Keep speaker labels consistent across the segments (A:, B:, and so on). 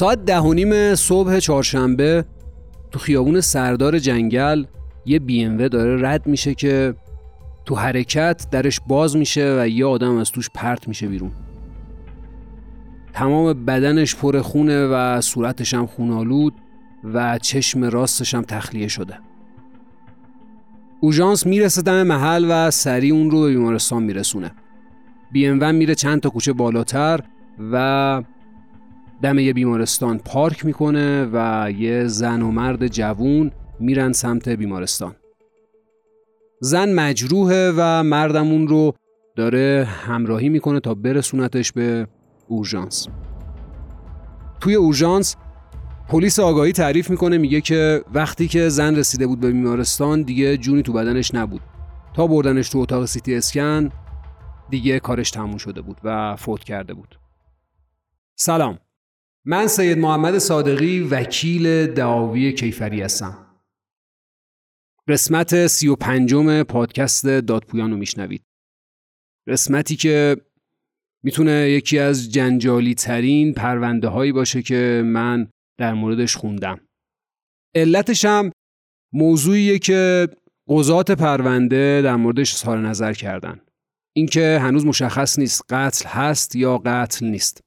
A: ساعت ده و نیم صبح چهارشنبه تو خیابون سردار جنگل یه بی ام داره رد میشه که تو حرکت درش باز میشه و یه آدم از توش پرت میشه بیرون. تمام بدنش پر خونه و صورتش هم خونالود و چشم راستش هم تخلیه شده. اوژانس می‌رسه دم محل و سریع اون رو به بیمارستان میرسونه. بی ام میره چند تا کوچه بالاتر و دم یه بیمارستان پارک می‌کنه و یه زن و مرد جوون میرن سمت بیمارستان. زن مجروحه و مردمون رو داره همراهی می‌کنه تا برسونتش به اورژانس. توی اورژانس پلیس آگاهی تعریف می‌کنه میگه که وقتی که زن رسیده بود به بیمارستان دیگه جونی تو بدنش نبود. تا بردنش تو اتاق سیتی اسکن دیگه کارش تموم شده بود و فوت کرده بود. سلام. من سید محمد صادقی وکیل دعاوی کیفری هستم. قسمت سی و پنجم پادکست دادپویان رو میشنوید. قسمتی که می‌تونه یکی از جنجالی ترین پرونده هایی باشه که من در موردش خوندم. علتش هم موضوعیه که قضات پرونده در موردش اظهار نظر کردن. اینکه هنوز مشخص نیست قتل هست یا قتل نیست.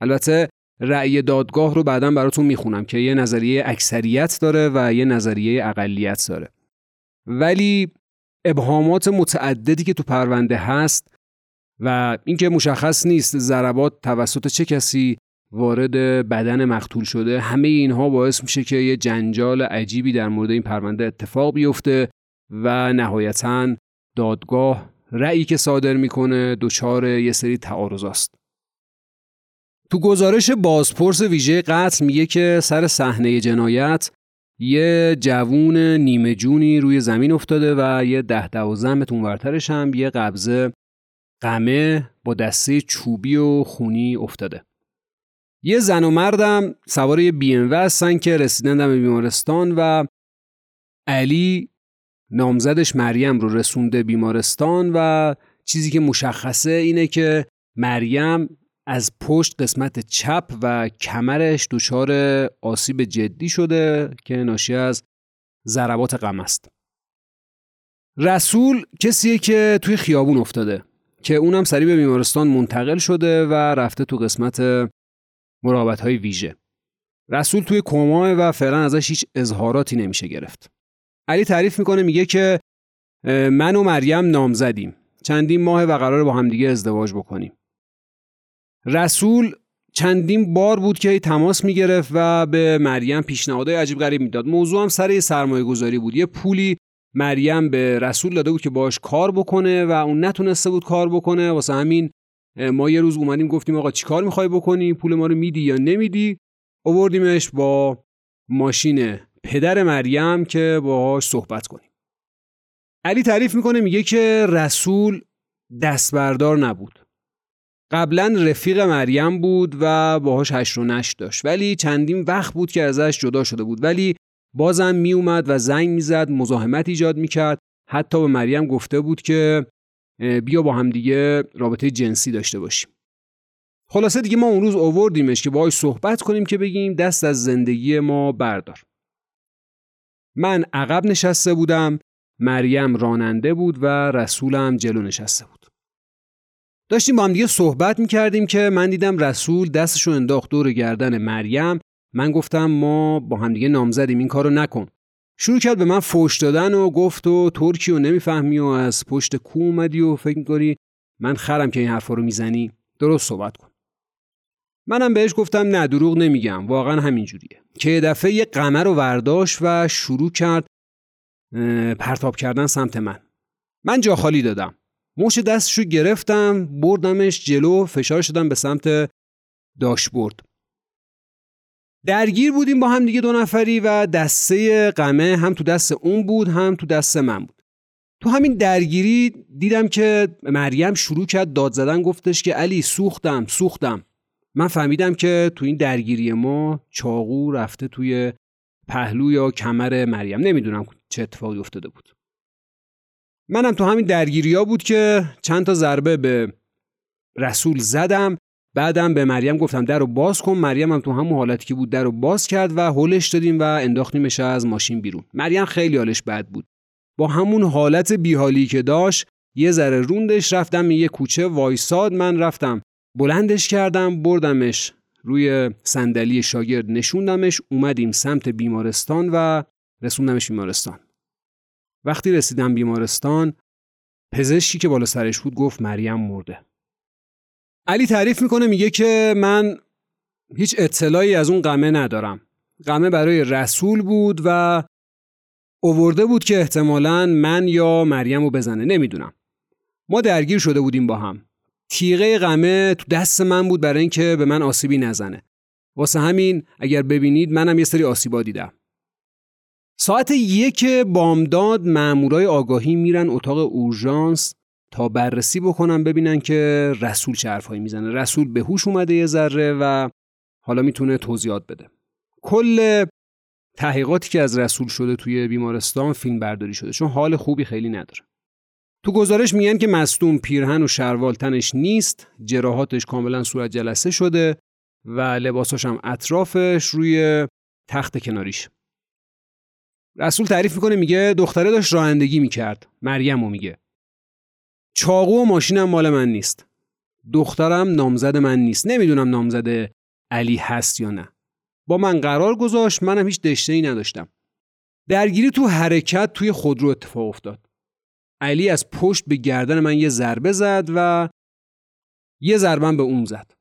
A: البته رأی دادگاه رو بعدا براتون می‌خونم که یه نظریه اکثریت داره و یه نظریه اقلیت داره. ولی ابهامات متعددی که تو پرونده هست و اینکه مشخص نیست ضربات توسط چه کسی وارد بدن مقتول شده همه اینها باعث میشه که یه جنجال عجیبی در مورد این پرونده اتفاق بیفته و نهایتا دادگاه رأیی که صادر می‌کنه دچار یه سری تعارضاست تو گزارش بازپرس ویژه قتل میگه که سر صحنه جنایت یه جوون نیمه جونی روی زمین افتاده و یه ده دوازده متر ورترش هم یه قبضه قمه با دسته چوبی و خونی افتاده. یه زن و مردم سوار یه بی ام هستن که رسیدن به بیمارستان و علی نامزدش مریم رو رسونده بیمارستان و چیزی که مشخصه اینه که مریم از پشت قسمت چپ و کمرش دچار آسیب جدی شده که ناشی از ضربات غم است. رسول کسیه که توی خیابون افتاده که اونم سریع به بیمارستان منتقل شده و رفته تو قسمت مراقبت های ویژه. رسول توی کماه و فعلا ازش هیچ اظهاراتی نمیشه گرفت. علی تعریف می‌کنه میگه که من و مریم نامزدیم. چندین ماه و قرار با همدیگه ازدواج بکنیم. رسول چندین بار بود که تماس می‌گرفت و به مریم پیشنهادهای عجیب غریب می‌داد. موضوع هم سر سرمایه گذاری بود. یه پولی مریم به رسول داده بود که باش کار بکنه و اون نتونسته بود کار بکنه. واسه همین ما یه روز اومدیم گفتیم آقا چیکار می‌خوای بکنی؟ پول ما رو میدی یا نمیدی؟ اووردیمش با ماشین پدر مریم که باهاش صحبت کنیم. علی تعریف می‌کنه میگه که رسول دستبردار نبود. قبلا رفیق مریم بود و باهاش هشت و نشت داشت. ولی چندین وقت بود که ازش جدا شده بود. ولی بازم می اومد و زنگ می‌زد مزاحمت ایجاد می‌کرد. حتی به مریم گفته بود که بیا با هم دیگه رابطه جنسی داشته باشیم. خلاصه دیگه ما اون روز آوردیمش که باهاش صحبت کنیم که بگیم دست از زندگی ما بردار. من عقب نشسته بودم مریم راننده بود و رسولم جلو نشسته بود. داشتیم با هم دیگه صحبت می‌کردیم که من دیدم رسول دستشو انداخت دور گردن مریم. من گفتم ما با هم دیگه نامزدیم این کارو نکن. شروع کرد به من فوش دادن و گفت و ترکی و نمی‌فهمی و از پشت کو اومدی و فکر می‌کنی من خرم که این حرفا رو می‌زنی؟ درست صحبت کن. منم بهش گفتم نه دروغ نمیگم واقعا همینجوریه. که دفعه یه قمر رو ورداشت و شروع کرد پرتاب کردن سمت من. من جا خالی دادم. مش دستشو گرفتم بردمش جلو فشار شدم به سمت داشبورد. درگیر بودیم با هم دیگه دو نفری و دسته قمه هم تو دست اون بود هم تو دست من بود. تو همین درگیری دیدم که مریم شروع کرد داد زدن گفتش که علی سوختم سوختم. من فهمیدم که تو این درگیری ما چاقو رفته توی پهلو یا کمر مریم. نمی‌دونم چه اتفاقی افتاده بود. منم تو همین درگیری ها بود که چند تا ضربه به رسول زدم. بعدم به مریم گفتم در رو باز کن. مریم هم تو همون حالتی که بود در رو باز کرد و هلش دادیم و انداختیمش از ماشین بیرون. مریم خیلی حالش بد بود. با همون حالت بیحالی که داشت یه ذره روندش رفتم یه کوچه وایساد. من رفتم بلندش کردم بردمش روی صندلی شاگرد نشوندمش اومدیم سمت بیمارستان و رسوندمش بیمارستان. وقتی رسیدم بیمارستان پزشکی که بالا سرش بود گفت مریم مرده. علی تعریف می‌کنه میگه که من هیچ اطلاعی از اون قمه ندارم. قمه برای رسول بود و اوورده بود که احتمالا من یا مریم رو بزنه نمی‌دونم. ما درگیر شده بودیم با هم. تیغه قمه تو دست من بود برای اینکه به من آسیبی نزنه. واسه همین اگر ببینید منم یه سری آسیبا دیدم. ساعت یک بامداد مامورای آگاهی میرن اتاق اورژانس تا بررسی بکنن ببینن که رسول چه حرفایی می‌زنه. رسول به هوش اومده یه ذره و حالا می‌تونه توضیحات بده. کل تحقیقاتی که از رسول شده توی بیمارستان فیلم برداری شده چون حال خوبی خیلی نداره. تو گزارش میگن که مصدوم پیرهن و شروال تنش نیست جراحاتش کاملا صورت جلسه شده و لباساش هم اطرافش روی تخت کناریش. رسول تعریف می‌کنه میگه دختره داشت رانندگی می‌کرد. مریم میگه. چاقو و ماشینم مال من نیست. دخترم نامزد من نیست. نمی‌دونم نامزد علی هست یا نه. با من قرار گذاشت منم هیچ دشته ای نداشتم. درگیری تو حرکت توی خودرو اتفاق افتاد. علی از پشت به گردن من یه ضربه زد و یه ضربم به اون زد.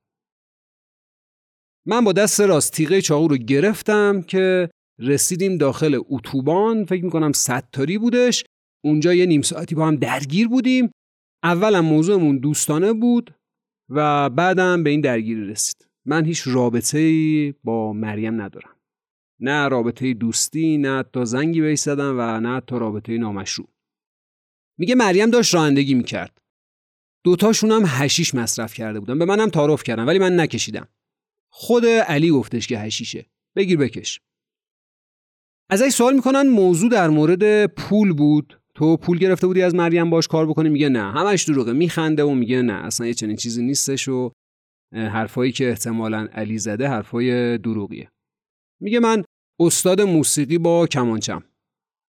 A: من با دست راست تیغه چاقو رو گرفتم که رسیدیم داخل اتوبان فکر می‌کنم ستاری بودش. اونجا یه نیم ساعتی با هم درگیر بودیم. اولم موضوعمون دوستانه بود و بعدم به این درگیری رسید. من هیچ رابطه با مریم ندارم. نه رابطه دوستی نه تا زنگی بهش و نه تا رابطه نامشروع. میگه مریم داشت رانندگی می‌کرد. دوتاشون هم هشیش مصرف کرده بودن. به منم تعارف کردم ولی من نکشیدم. خود علی گفتش که هشیشه. بگیر بکش. از این سوال می‌کنن موضوع در مورد پول بود. تو پول گرفته بودی از مریم باش کار بکنی؟ میگه نه. همش دروغه. میخنده و میگه نه. اصلا یه چنین چیزی نیستش و حرفایی که احتمالا علی زده حرفای دروغیه. میگه من استاد موسیقی با کمانچم.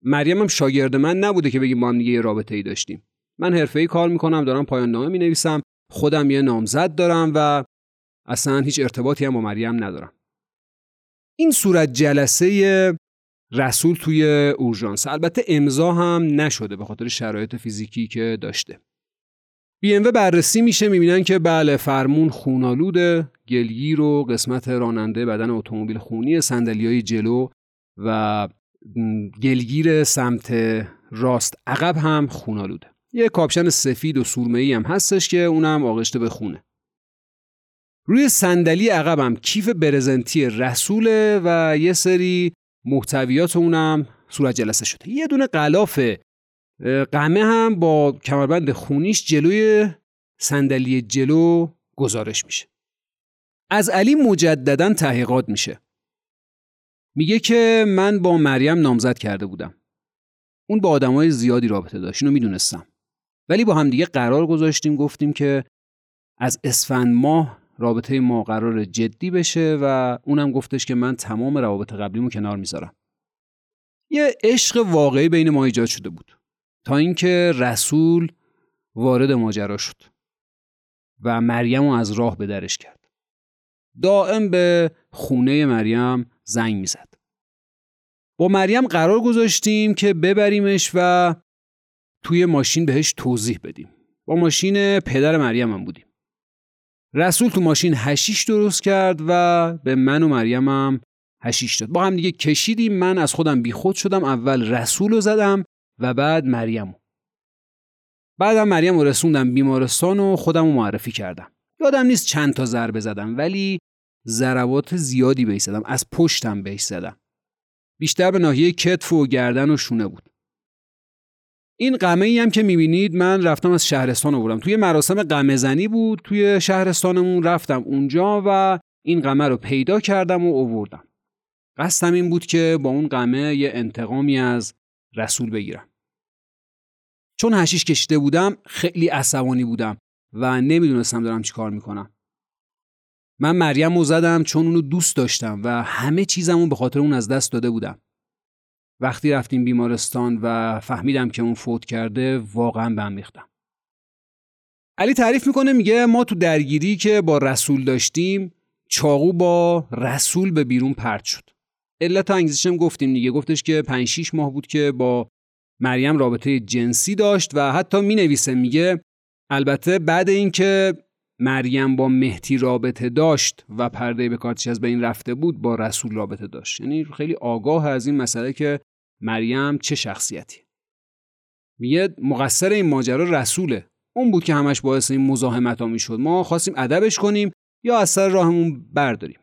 A: مریم هم شاگرد من نبوده که بگیم ما هم یه رابطه ای داشتیم. من حرفه‌ای کار می‌کنم دارم پایان نامه می نویسم خودم یه نامزد دارم و اصلا هیچ ارتباطی هم با مریم ندارم. این صورت جلسه رسول توی اورژانس. البته امضا هم نشده به خاطر شرایط فیزیکی که داشته. بی بررسی میشه می‌بینن که بله فرمون خونالوده گلگیر و قسمت راننده بدن اتومبیل خونی های جلو و گلگیر سمت راست عقب هم خونالوده. یه کاپشن سفید و سورمه‌ای هم هستش که اونم آغشته به خونه. روی صندلی عقبم کیف برزنتی رسوله و یه سری محتویات اونم صورت جلسه شده. یه دونه قلاف قمه هم با کمربند خونیش جلوی صندلی جلو گزارش میشه. از علی مجددا تحقیقات میشه. میگه که من با مریم نامزد کرده بودم. اون با آدمای زیادی رابطه داشت اینو می‌دونستم. ولی با هم دیگه قرار گذاشتیم گفتیم که از اسفند ماه رابطه ما قرار جدی بشه و اونم گفتش که من تمام روابط قبلیمو کنار می‌ذارم. یه عشق واقعی بین ما ایجاد شده بود. تا اینکه رسول وارد ماجرا شد و مریم رو از راه به درش کرد. دائم به خونه مریم زنگ می‌زد. با مریم قرار گذاشتیم که ببریمش و توی ماشین بهش توضیح بدیم. با ماشین پدر مریم هم بودیم. رسول تو ماشین هشیش درست کرد و به من و مریمم هشیش داد. با هم دیگه کشیدیم. من از خودم بیخود شدم. اول رسول رو زدم و بعد مریم بعدم مریم رو رسوندم بیمارستان و خودم رو معرفی کردم. یادم نیست چند تا ضربه زدم ولی ضربات زیادی زدم. از پشتم بهش زدم. بیشتر به ناحیه کتف و گردن و شونه بود. این قمه ای هم که می‌بینید من رفتم از شهرستان آوردم توی مراسم قمه زنی بود توی شهرستانمون رفتم اونجا و این قمه رو پیدا کردم و آوردم. قصدم این بود که با اون قمه یه انتقامی از رسول بگیرم. چون هشیش کشیده بودم خیلی عصبانی بودم و نمی‌دونستم دارم چی کار می‌کنم. من مریم رو زدم چون اونو دوست داشتم و همه چیزمو به خاطر اون از دست داده بودم. وقتی رفتیم بیمارستان و فهمیدم که اون فوت کرده واقعا به ریختم. علی تعریف می‌کنه میگه ما تو درگیری که با رسول داشتیم چاقو با رسول به بیرون پرت شد. علت انگیزشم گفتیم دیگه گفتش که 5 6 ماه بود که با مریم رابطه جنسی داشت و حتی می نویسه میگه البته بعد اینکه مریم با مهتی رابطه داشت و پرده به کارتش از بین رفته بود با رسول رابطه داشت. یعنی خیلی آگاه از این مسئله که مریم چه شخصیتی. میگه مقصر این ماجرا رسوله. اون بود که همش باعث این مزاحمت ها می‌شد. ما خواستیم ادبش کنیم یا از سر راهمون برداریم.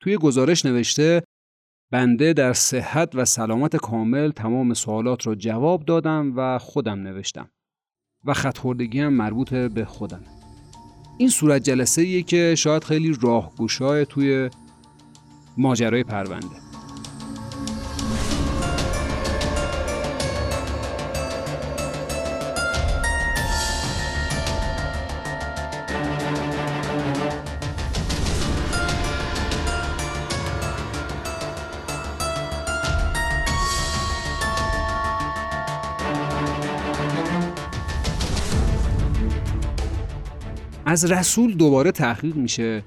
A: توی گزارش نوشته بنده در صحت و سلامت کامل تمام سوالات را جواب دادم و خودم نوشتم. و خطخوردگی هم مربوط به خودم این صورت جلسه که شاید خیلی راهگشای توی ماجرای پرونده. از رسول دوباره تحقیق میشه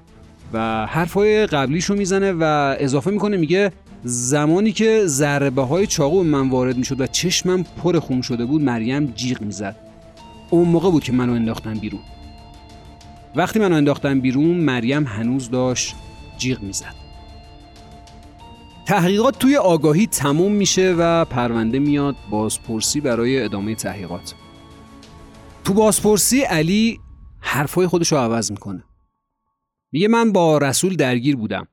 A: و حرفای قبلیشو می‌زنه و اضافه می‌کنه میگه زمانی که ضربه های چاقو به من وارد می‌شد و چشمم پر خون شده بود مریم جیغ می‌زد. اون موقع بود که منو انداختن بیرون. وقتی منو انداختن بیرون مریم هنوز داشت جیغ می‌زد. تحقیقات توی آگاهی تموم میشه و پرونده میاد بازپرسی برای ادامه تحقیقات. تو بازپرسی علی حرفای خودش رو عوض می‌کنه. میگه من با رسول درگیر بودم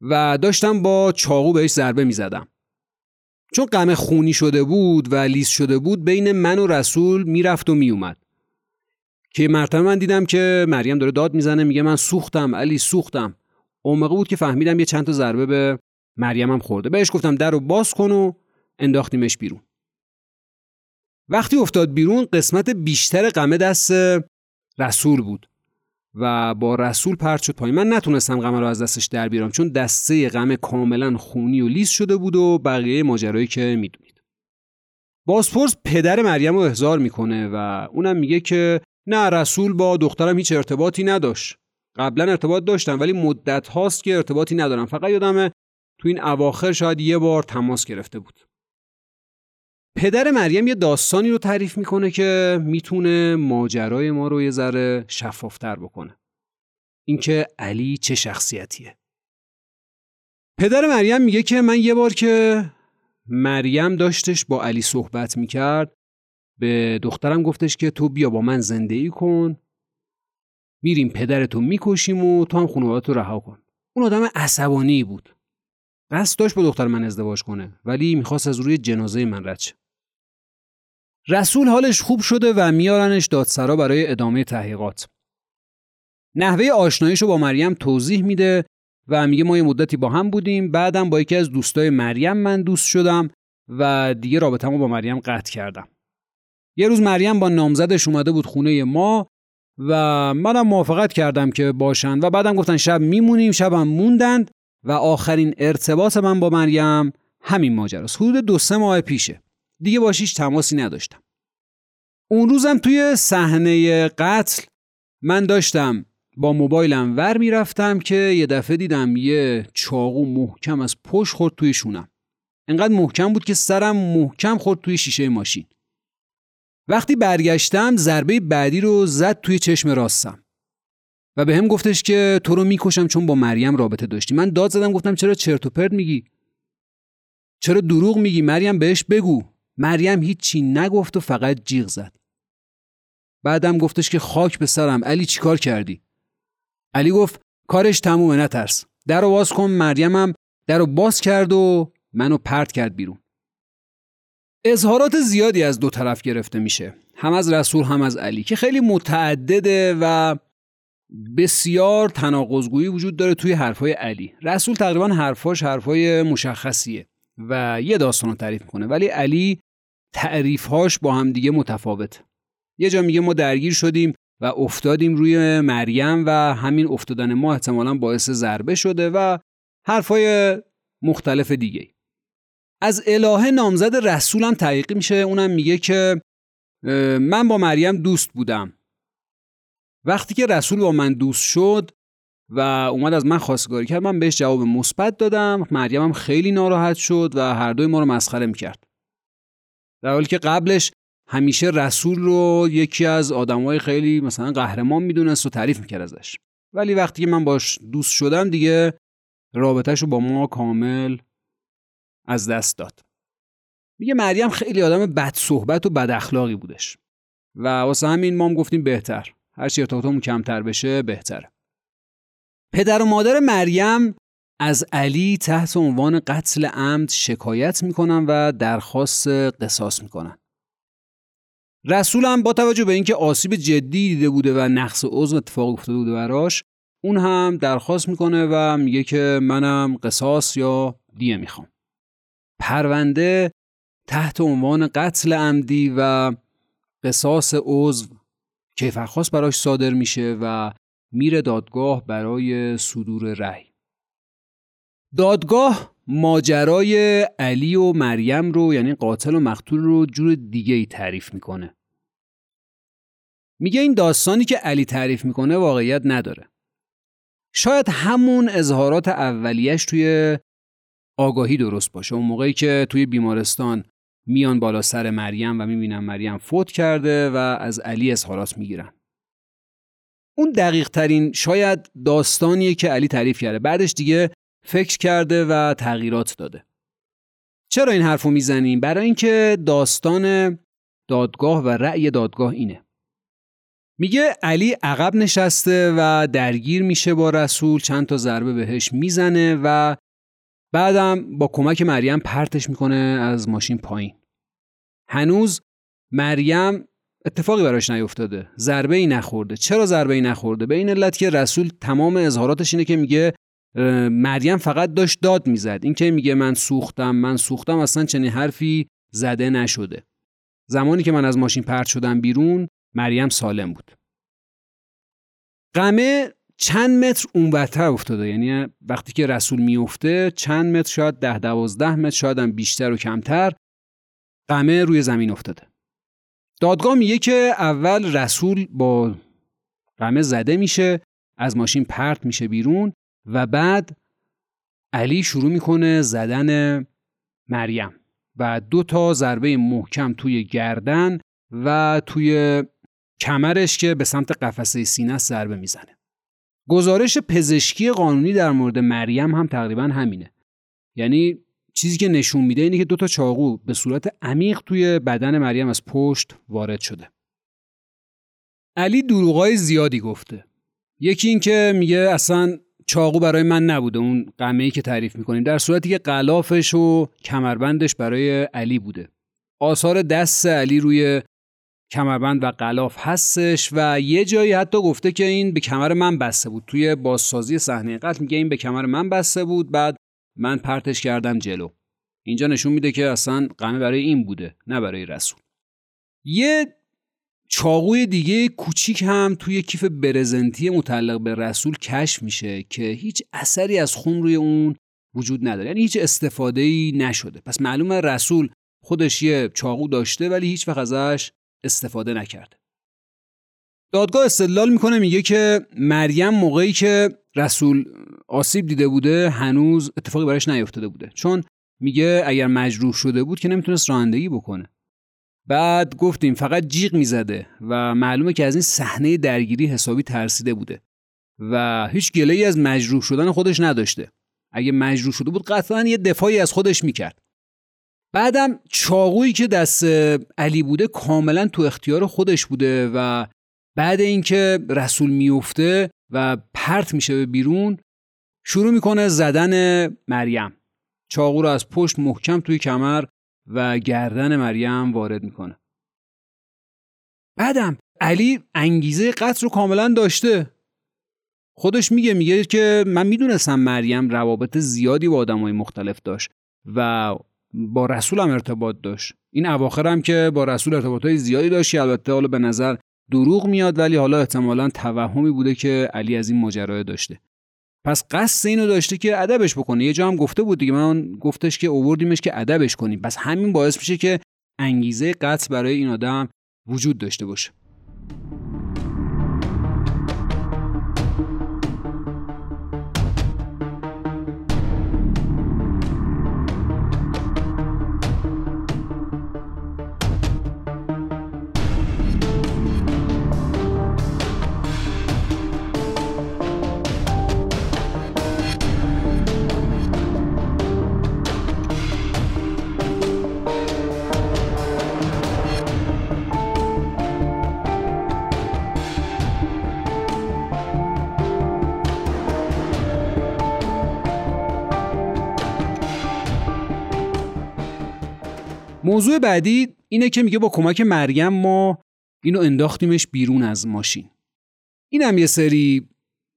A: و داشتم با چاقو بهش ضربه می‌زدم. چون غم خونی شده بود و لیز شده بود بین من و رسول می‌رفت و میومد که مرتبه من دیدم که مریم داره داد می‌زنه میگه من سوختم علی سوختم. موقع بود که فهمیدم یه چند تا ضربه به مریمم خورده. بهش گفتم در رو باز کن و انداختیمش بیرون. وقتی افتاد بیرون قسمت بیشتر غمه دست رسول بود. و با رسول پرت شد پایین. من نتونستم غم رو از دستش در بیارم چون دسته غم کاملا خونی و لیز شده بود و بقیه ماجرایی که می‌دونید. بازپرس پدر مریم رو احضار می‌کنه و اونم میگه که نه رسول با دخترم هیچ ارتباطی نداشت. قبلا ارتباط داشتم ولی مدت هاست که ارتباطی ندارم. فقط یادمه تو این اواخر شاید یه بار تماس گرفته بود. پدر مریم یه داستانی رو تعریف می‌کنه که می‌تونه ماجرای ما رو یه ذره شفافتر بکنه. اینکه علی چه شخصیتیه. پدر مریم میگه که من یه بار که مریم داشتش با علی صحبت می‌کرد به دخترم گفتش که تو بیا با من زندگی کن میریم پدرتو می‌کشیم و تو هم خانوادتو رها کن. اون آدم عصبانی بود. قصد داشت با دختر من ازدواج کنه ولی می‌خواست از روی جنازه من رد رسول حالش خوب شده و میارنش دادسرا برای ادامه تحقیقات. نحوه آشناییش رو با مریم توضیح میده و میگه ما یه مدتی با هم بودیم بعدم با یکی از دوستای مریم من دوست شدم و دیگه رابطه‌مو با مریم قطع کردم. یه روز مریم با نامزدش اومده بود خونه ما و منم موافقت کردم که باشن و بعدم گفتن شب میمونیم شبم موندند و آخرین ارتباط من با مریم همین ماجراست حدود دو سه ماه پیشه دیگه باشیش تماسی نداشتم. اون روزم توی صحنه قتل من داشتم با موبایلم ور می‌رفتم که یه دفعه دیدم یه چاقو محکم از پشت خورد توی شونم. انقدر محکم بود که سرم محکم خورد توی شیشه ماشین. وقتی برگشتم ضربه بعدی رو زد توی چشم راستم. و به هم گفتش که تو رو می‌کشم چون با مریم رابطه داشتی. من داد زدم گفتم چرا چرت و پرت میگی؟ چرا دروغ میگی؟ مریم بهش بگو. مریم هیچی نگفت و فقط جیغ زد. بعدم گفتش که خاک به سرم. علی چیکار کردی؟ علی گفت کارش تمومه نترس. در رو باز کن مریمم در رو باز کرد و منو پرت کرد بیرون. اظهارات زیادی از دو طرف گرفته میشه. هم از رسول هم از علی که خیلی متعدده و بسیار تناقضگویی وجود داره توی حرفای علی. رسول تقریبا حرفاش حرفای مشخصیه. و یه داستان رو تعریف کنه ولی علی تعریفهاش با هم دیگه متفاوت یه جا میگه ما درگیر شدیم و افتادیم روی مریم و همین افتادن ما احتمالا باعث ضربه شده و حرفای مختلف دیگه از الهه نامزد رسولم تحقیق میشه. اونم میگه که من با مریم دوست بودم. وقتی که رسول با من دوست شد و اومد از من خواستگاری کرد. من بهش جواب مثبت دادم. مریم هم خیلی ناراحت شد و هر دوی ما رو مسخره می‌کرد. در حالی که قبلش همیشه رسول رو یکی از آدمای خیلی مثلا قهرمان می‌دونست و تعریف می‌کرد ازش. ولی وقتی که من باش دوست شدم دیگه رابطهش رو با ما کامل از دست داد. میگه مریم خیلی آدم بد صحبت و بد اخلاقی بودش. و واسه همین ما هم گفتیم بهتر. هرچی ارتباطمون کمتر بشه بهتره. پدر و مادر مریم از علی تحت عنوان قتل عمد شکایت می‌کنن و درخواست قصاص می‌کنن. رسولم با توجه به اینکه آسیب جدی دیده بوده و نقص عضو اتفاق افتاده بوده براش اون هم درخواست می‌کنه و میگه که منم قصاص یا دیه می‌خوام. پرونده تحت عنوان قتل عمدی و قصاص عضو کیفرخواست براش صادر میشه و میره دادگاه برای صدور رأی. دادگاه ماجرای علی و مریم رو یعنی قاتل و مقتول رو جور دیگه ای تعریف می‌کنه. میگه این داستانی که علی تعریف می‌کنه واقعیت نداره. شاید همون اظهارات اولیش توی آگاهی درست باشه. اون موقعی که توی بیمارستان میان بالا سر مریم و می‌بینن مریم فوت کرده و از علی اظهارات می‌گیرن. اون دقیق ترین شاید داستانیه که علی تعریف کرده. بعدش دیگه فکر کرده و تغییرات داده. چرا این حرفو می‌زنیم؟ برای اینکه داستان دادگاه و رأی دادگاه اینه. میگه علی عقب نشسته و درگیر میشه با رسول چند تا ضربه بهش می‌زنه و بعدم با کمک مریم پرتش می‌کنه از ماشین پایین. هنوز مریم اتفاقی براش نیفتاده. ضربه ای نخورده. چرا ضربه ای نخورده؟ به این علت که رسول تمام اظهاراتش اینه که میگه مریم فقط داشت داد می‌زد. این که میگه من سوختم من سوختم اصلا چنین حرفی زده نشده. زمانی که من از ماشین پرت شدم بیرون مریم سالم بود. قمه چند متر اونورتر افتاده. یعنی وقتی که رسول میفته چند متر؟ شاید ده دوازده متر شاید هم بیشتر و کمتر. قمه روی زمین افتاده. دادگاه میگه که اول رسول با قمه زده میشه از ماشین پرت میشه بیرون و بعد علی شروع می‌کنه زدن مریم و دو تا ضربه محکم توی گردن و توی کمرش که به سمت قفسه سینه ضربه می‌زنه. گزارش پزشکی قانونی در مورد مریم هم تقریبا همینه. یعنی چیزی که نشون میده اینه که دو تا چاقو به صورت عمیق توی بدن مریم از پشت وارد شده. علی دروغای زیادی گفته. یکی این که میگه اصلا چاقو برای من نبوده اون قمه ای که تعریف می‌کنیم در صورتی که قلافش و کمربندش برای علی بوده. آثار دست علی روی کمربند و قلاف هستش و یه جایی حتی گفته که این به کمر من بسته بود. توی بازسازی صحنه قتل میگه این به کمر من بسته بود بعد من پرتش کردم جلو. اینجا نشون میده که اصلا قمه برای این بوده نه برای رسول. یه چاقوی دیگه کوچیک هم توی کیف برزنتی متعلق به رسول کشف میشه که هیچ اثری از خون روی اون وجود نداره. یعنی هیچ استفاده ای نشده. پس معلومه رسول خودش یه چاقو داشته ولی هیچ وقت ازش استفاده نکرده. دادگاه استدلال می‌کنه میگه که مریم موقعی که رسول آسیب دیده بوده هنوز اتفاقی براش نیفتاده بوده. چون میگه اگر مجروح شده بود که نمی‌تونست رانندگی بکنه. بعد گفتیم فقط جیغ می‌زده و معلومه که از این صحنه درگیری حسابی ترسیده بوده و هیچ گله ای از مجروح شدن خودش نداشته. اگه مجروح شده بود قطعا یه دفاعی از خودش می‌کرد. بعدم چاقویی که دست علی بوده کاملا تو اختیار خودش بوده و بعد اینکه رسول میفته و پرت میشه به بیرون شروع می‌کنه زدن مریم. چاقو رو از پشت محکم توی کمر و گردن مریم وارد می‌کنه. بعدم علی انگیزه قتل رو کاملا داشته. خودش میگه میگه که من می‌دونستم مریم روابط زیادی با آدمای مختلف داشت و با رسول هم ارتباط داشت. این اواخر هم که با رسول ارتباط های زیادی داشت البته حالا به نظر دروغ میاد ولی حالا احتمالا توهمی بوده که علی از این ماجرا داشته. پس قصد اینو داشته که ادبش بکنه یه جا هم گفته بود دیگه. من گفتش که اووردیمش که ادبش کنیم پس همین باعث میشه که انگیزه قتل برای این آدم وجود داشته باشه. موضوع بعدی اینه که میگه با کمک مریم ما اینو انداختیمش بیرون از ماشین. این هم یه سری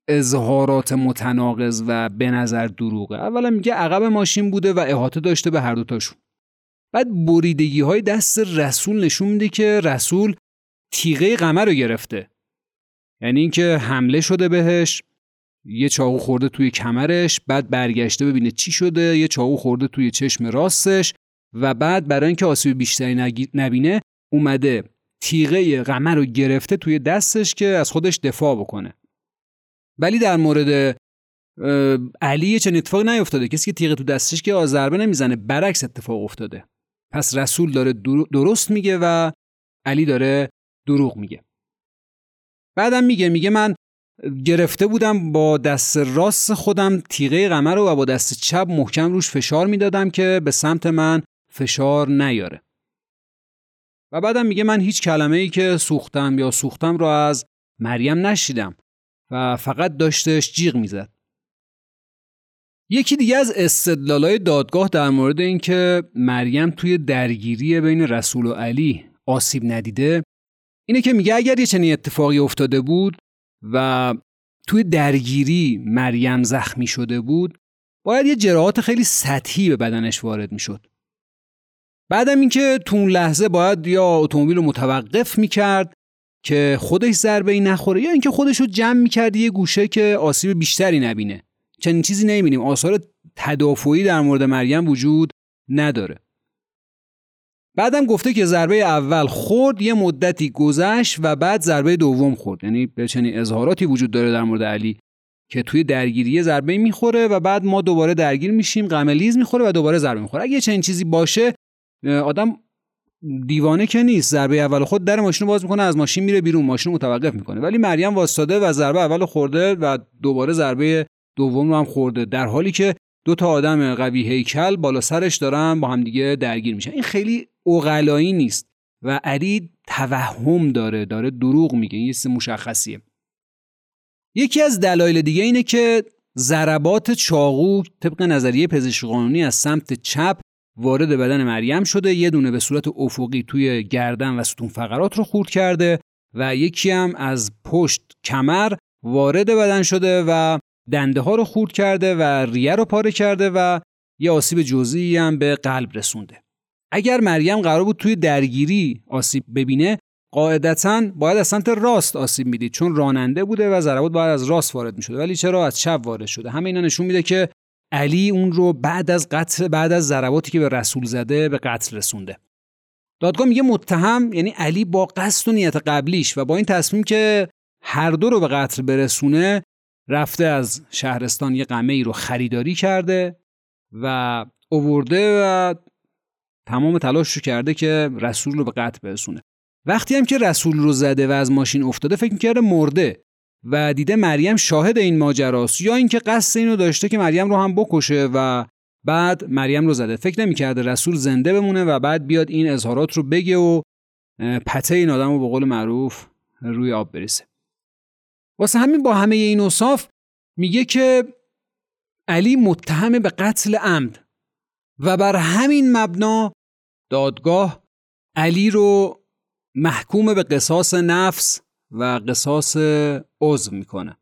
A: اظهارات متناقض و به نظر دروغه. اولا میگه عقب ماشین بوده و احاطه داشته به هر دوتاشون بعد بریدگی های دست رسول نشون میده که رسول تیغه قمر رو گرفته. یعنی اینکه حمله شده بهش یه چاقو خورده توی کمرش بعد برگشته ببینه چی شده یه چاقو خورده توی چشم راستش و بعد برای اینکه آسیب بیشتری نبینه اومده تیغه قمر رو گرفته توی دستش که از خودش دفاع بکنه. ولی در مورد علی چنین اتفاقی نیفتاده. کسی که تیغه تو دستش که ضربه نمی‌زنه برعکس اتفاق افتاده. پس رسول داره درست میگه و علی داره دروغ میگه. بعدم میگه میگه من گرفته بودم با دست راست خودم تیغه قمر رو و با دست چپ محکم روش فشار می‌دادم که به سمت من فشار نیاره. و بعدم میگه من هیچ کلمه ای که سوختم یا سوختم رو از مریم نشیدم و فقط داشتش جیغ می‌زد. یکی دیگه از استدلالای دادگاه در مورد اینکه مریم توی درگیری بین رسول و علی آسیب ندیده اینه که میگه اگر یه چنین اتفاقی افتاده بود و توی درگیری مریم زخمی شده بود باید یه جراحات خیلی سطحی به بدنش وارد می‌شد. بعدم اینکه تو اون لحظه باید یا اتومبیل رو متوقف می‌کرد که خودش ضربه ای نخوره یا اینکه خودش رو جمع می‌کرد یه گوشه که آسیب بیشتری نبینه. چنین چیزی نمی‌بینیم. آثار تدافعی در مورد مریم وجود نداره. بعدم گفته که ضربه اول خورد یه مدتی گذشت و بعد ضربه دوم خورد. یعنی به چنین اظهاراتی وجود داره در مورد علی که توی درگیری ضربه می‌خوره و بعد ما دوباره درگیر میشیم غملیز می‌خوره و دوباره ضربه می‌خوره. اگه چنین چیزی باشه آدم دیوانه که نیست ضربه اول خود در ماشین باز می‌کنه از ماشین میره بیرون ماشین متوقف می‌کنه. ولی مریم واسطاده و ضربه اول خورده و دوباره ضربه دوم رو هم خورده در حالی که دو تا آدم قوی هیکل بالا سرش دارن با همدیگه درگیر میشن. این خیلی اوغلایی نیست و علی توهم داره داره دروغ میگه این یه مشخصیه. یکی از دلایل دیگه اینه که ضربات چاقو طبق نظریه پزشک قانونی از سمت چپ وارد بدن مریم شده یه دونه به صورت افقی توی گردن و ستون فقرات رو خورد کرده و یکی هم از پشت کمر وارد بدن شده و دنده ها رو خورد کرده و ریه رو پاره کرده و یه آسیب جزئی هم به قلب رسونده. اگر مریم قرار بود توی درگیری آسیب ببینه قاعدتا باید از سمت راست آسیب می‌دید چون راننده بوده و ضربات باید از راست وارد می‌شده ولی چرا؟ از چپ وارد شده. همه اینا نشون میده که علی اون رو بعد از قتل بعد از ضرباتی که به رسول زده به قتل رسونده. دادگاه میگه متهم یعنی علی با قصد و نیت قبلیش و با این تصمیم که هر دو رو به قتل برسونه رفته از شهرستان یه قمه ای رو خریداری کرده و اوورده و تمام تلاش رو کرده که رسول رو به قتل برسونه. وقتی هم که رسول رو زده و از ماشین افتاده فکر می‌کرده مرده. و دیده مریم شاهد این ماجراست یا اینکه قصد اینو داشته که مریم رو هم بکشه و بعد مریم رو زده. فکر نمی‌کرده رسول زنده بمونه و بعد بیاد این اظهارات رو بگه و پته این آدم رو به قول معروف روی آب برسه. واسه همین با همه این اصاف میگه که علی متهم به قتل عمد و بر همین مبنا دادگاه علی رو محکوم به قصاص نفس و قصاص عضو می‌کنه.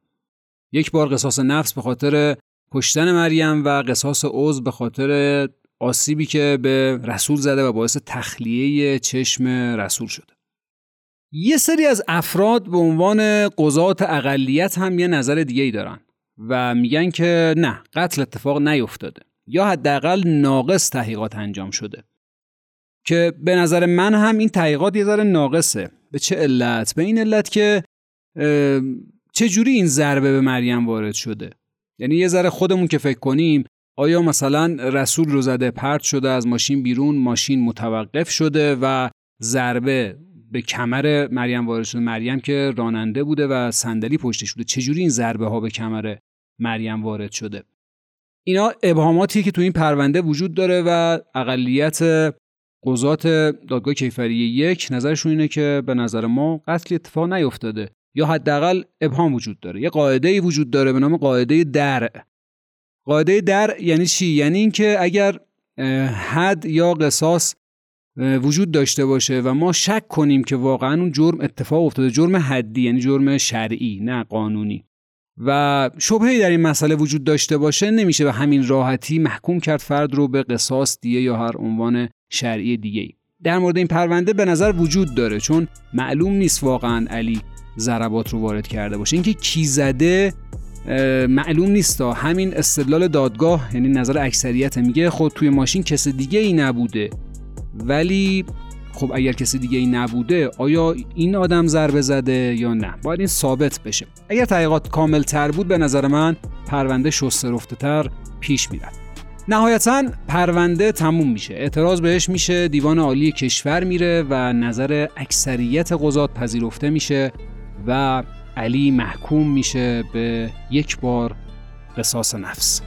A: یک بار قصاص نفس به خاطر کشتن مریم و قصاص عضو به خاطر آسیبی که به رسول زده و باعث تخلیه چشم رسول شده. یه سری از افراد به عنوان قضات اقلیت هم یه نظر دیگه ای دارن و میگن که نه قتل اتفاق نیفتاده یا حداقل ناقص تحقیقات انجام شده. که به نظر من هم این تحقیقات یه ذره ناقصه. به چه علت؟ به این علت که چه جوری این ضربه به مریم وارد شده؟ یعنی یه ذره خودمون که فکر کنیم آیا مثلا رسول رو زده پرت شده از ماشین بیرون ماشین متوقف شده و ضربه به کمر مریم وارد شده؟ مریم که راننده بوده و صندلی پشتش بوده. چجوری این ضربه ها به کمر مریم وارد شده؟ اینا ابهاماتی که تو این پرونده وجود داره و اقلیت قضات دادگاه کیفری یک نظرشون اینه که به نظر ما قتل اتفاق نیفتاده. یا حداقل ابهام وجود داره. یه قاعده ای وجود داره به نام قاعده در. قاعده در یعنی چی؟ یعنی اینکه اگر حد یا قصاص وجود داشته باشه و ما شک کنیم که واقعا اون جرم اتفاق افتاده. جرم حدی یعنی جرم شرعی نه قانونی. و شبهی در این مسئله وجود داشته باشه نمیشه به همین راحتی محکوم کرد فرد رو به قصاص دیه یا هر عنوان شرعی دیگه ای. در مورد این پرونده به نظر وجود داره چون معلوم نیست واقعا علی ضربات رو وارد کرده باشه. اینکه کی زده معلوم نیست. همین استدلال دادگاه یعنی نظر اکثریت میگه خود توی ماشین کس دیگه ای نبوده. ولی خب اگر کسی دیگه ای نبوده آیا این آدم ضربه زده یا نه؟ باید این ثابت بشه. اگر تحقیقات کامل تر بود به نظر من پرونده شسته رفته تر پیش میرد نهایتا پرونده تموم میشه. اعتراض بهش میشه دیوان عالی کشور میره و نظر اکثریت قضات پذیرفته میشه و علی محکوم میشه به یک بار قصاص نفس.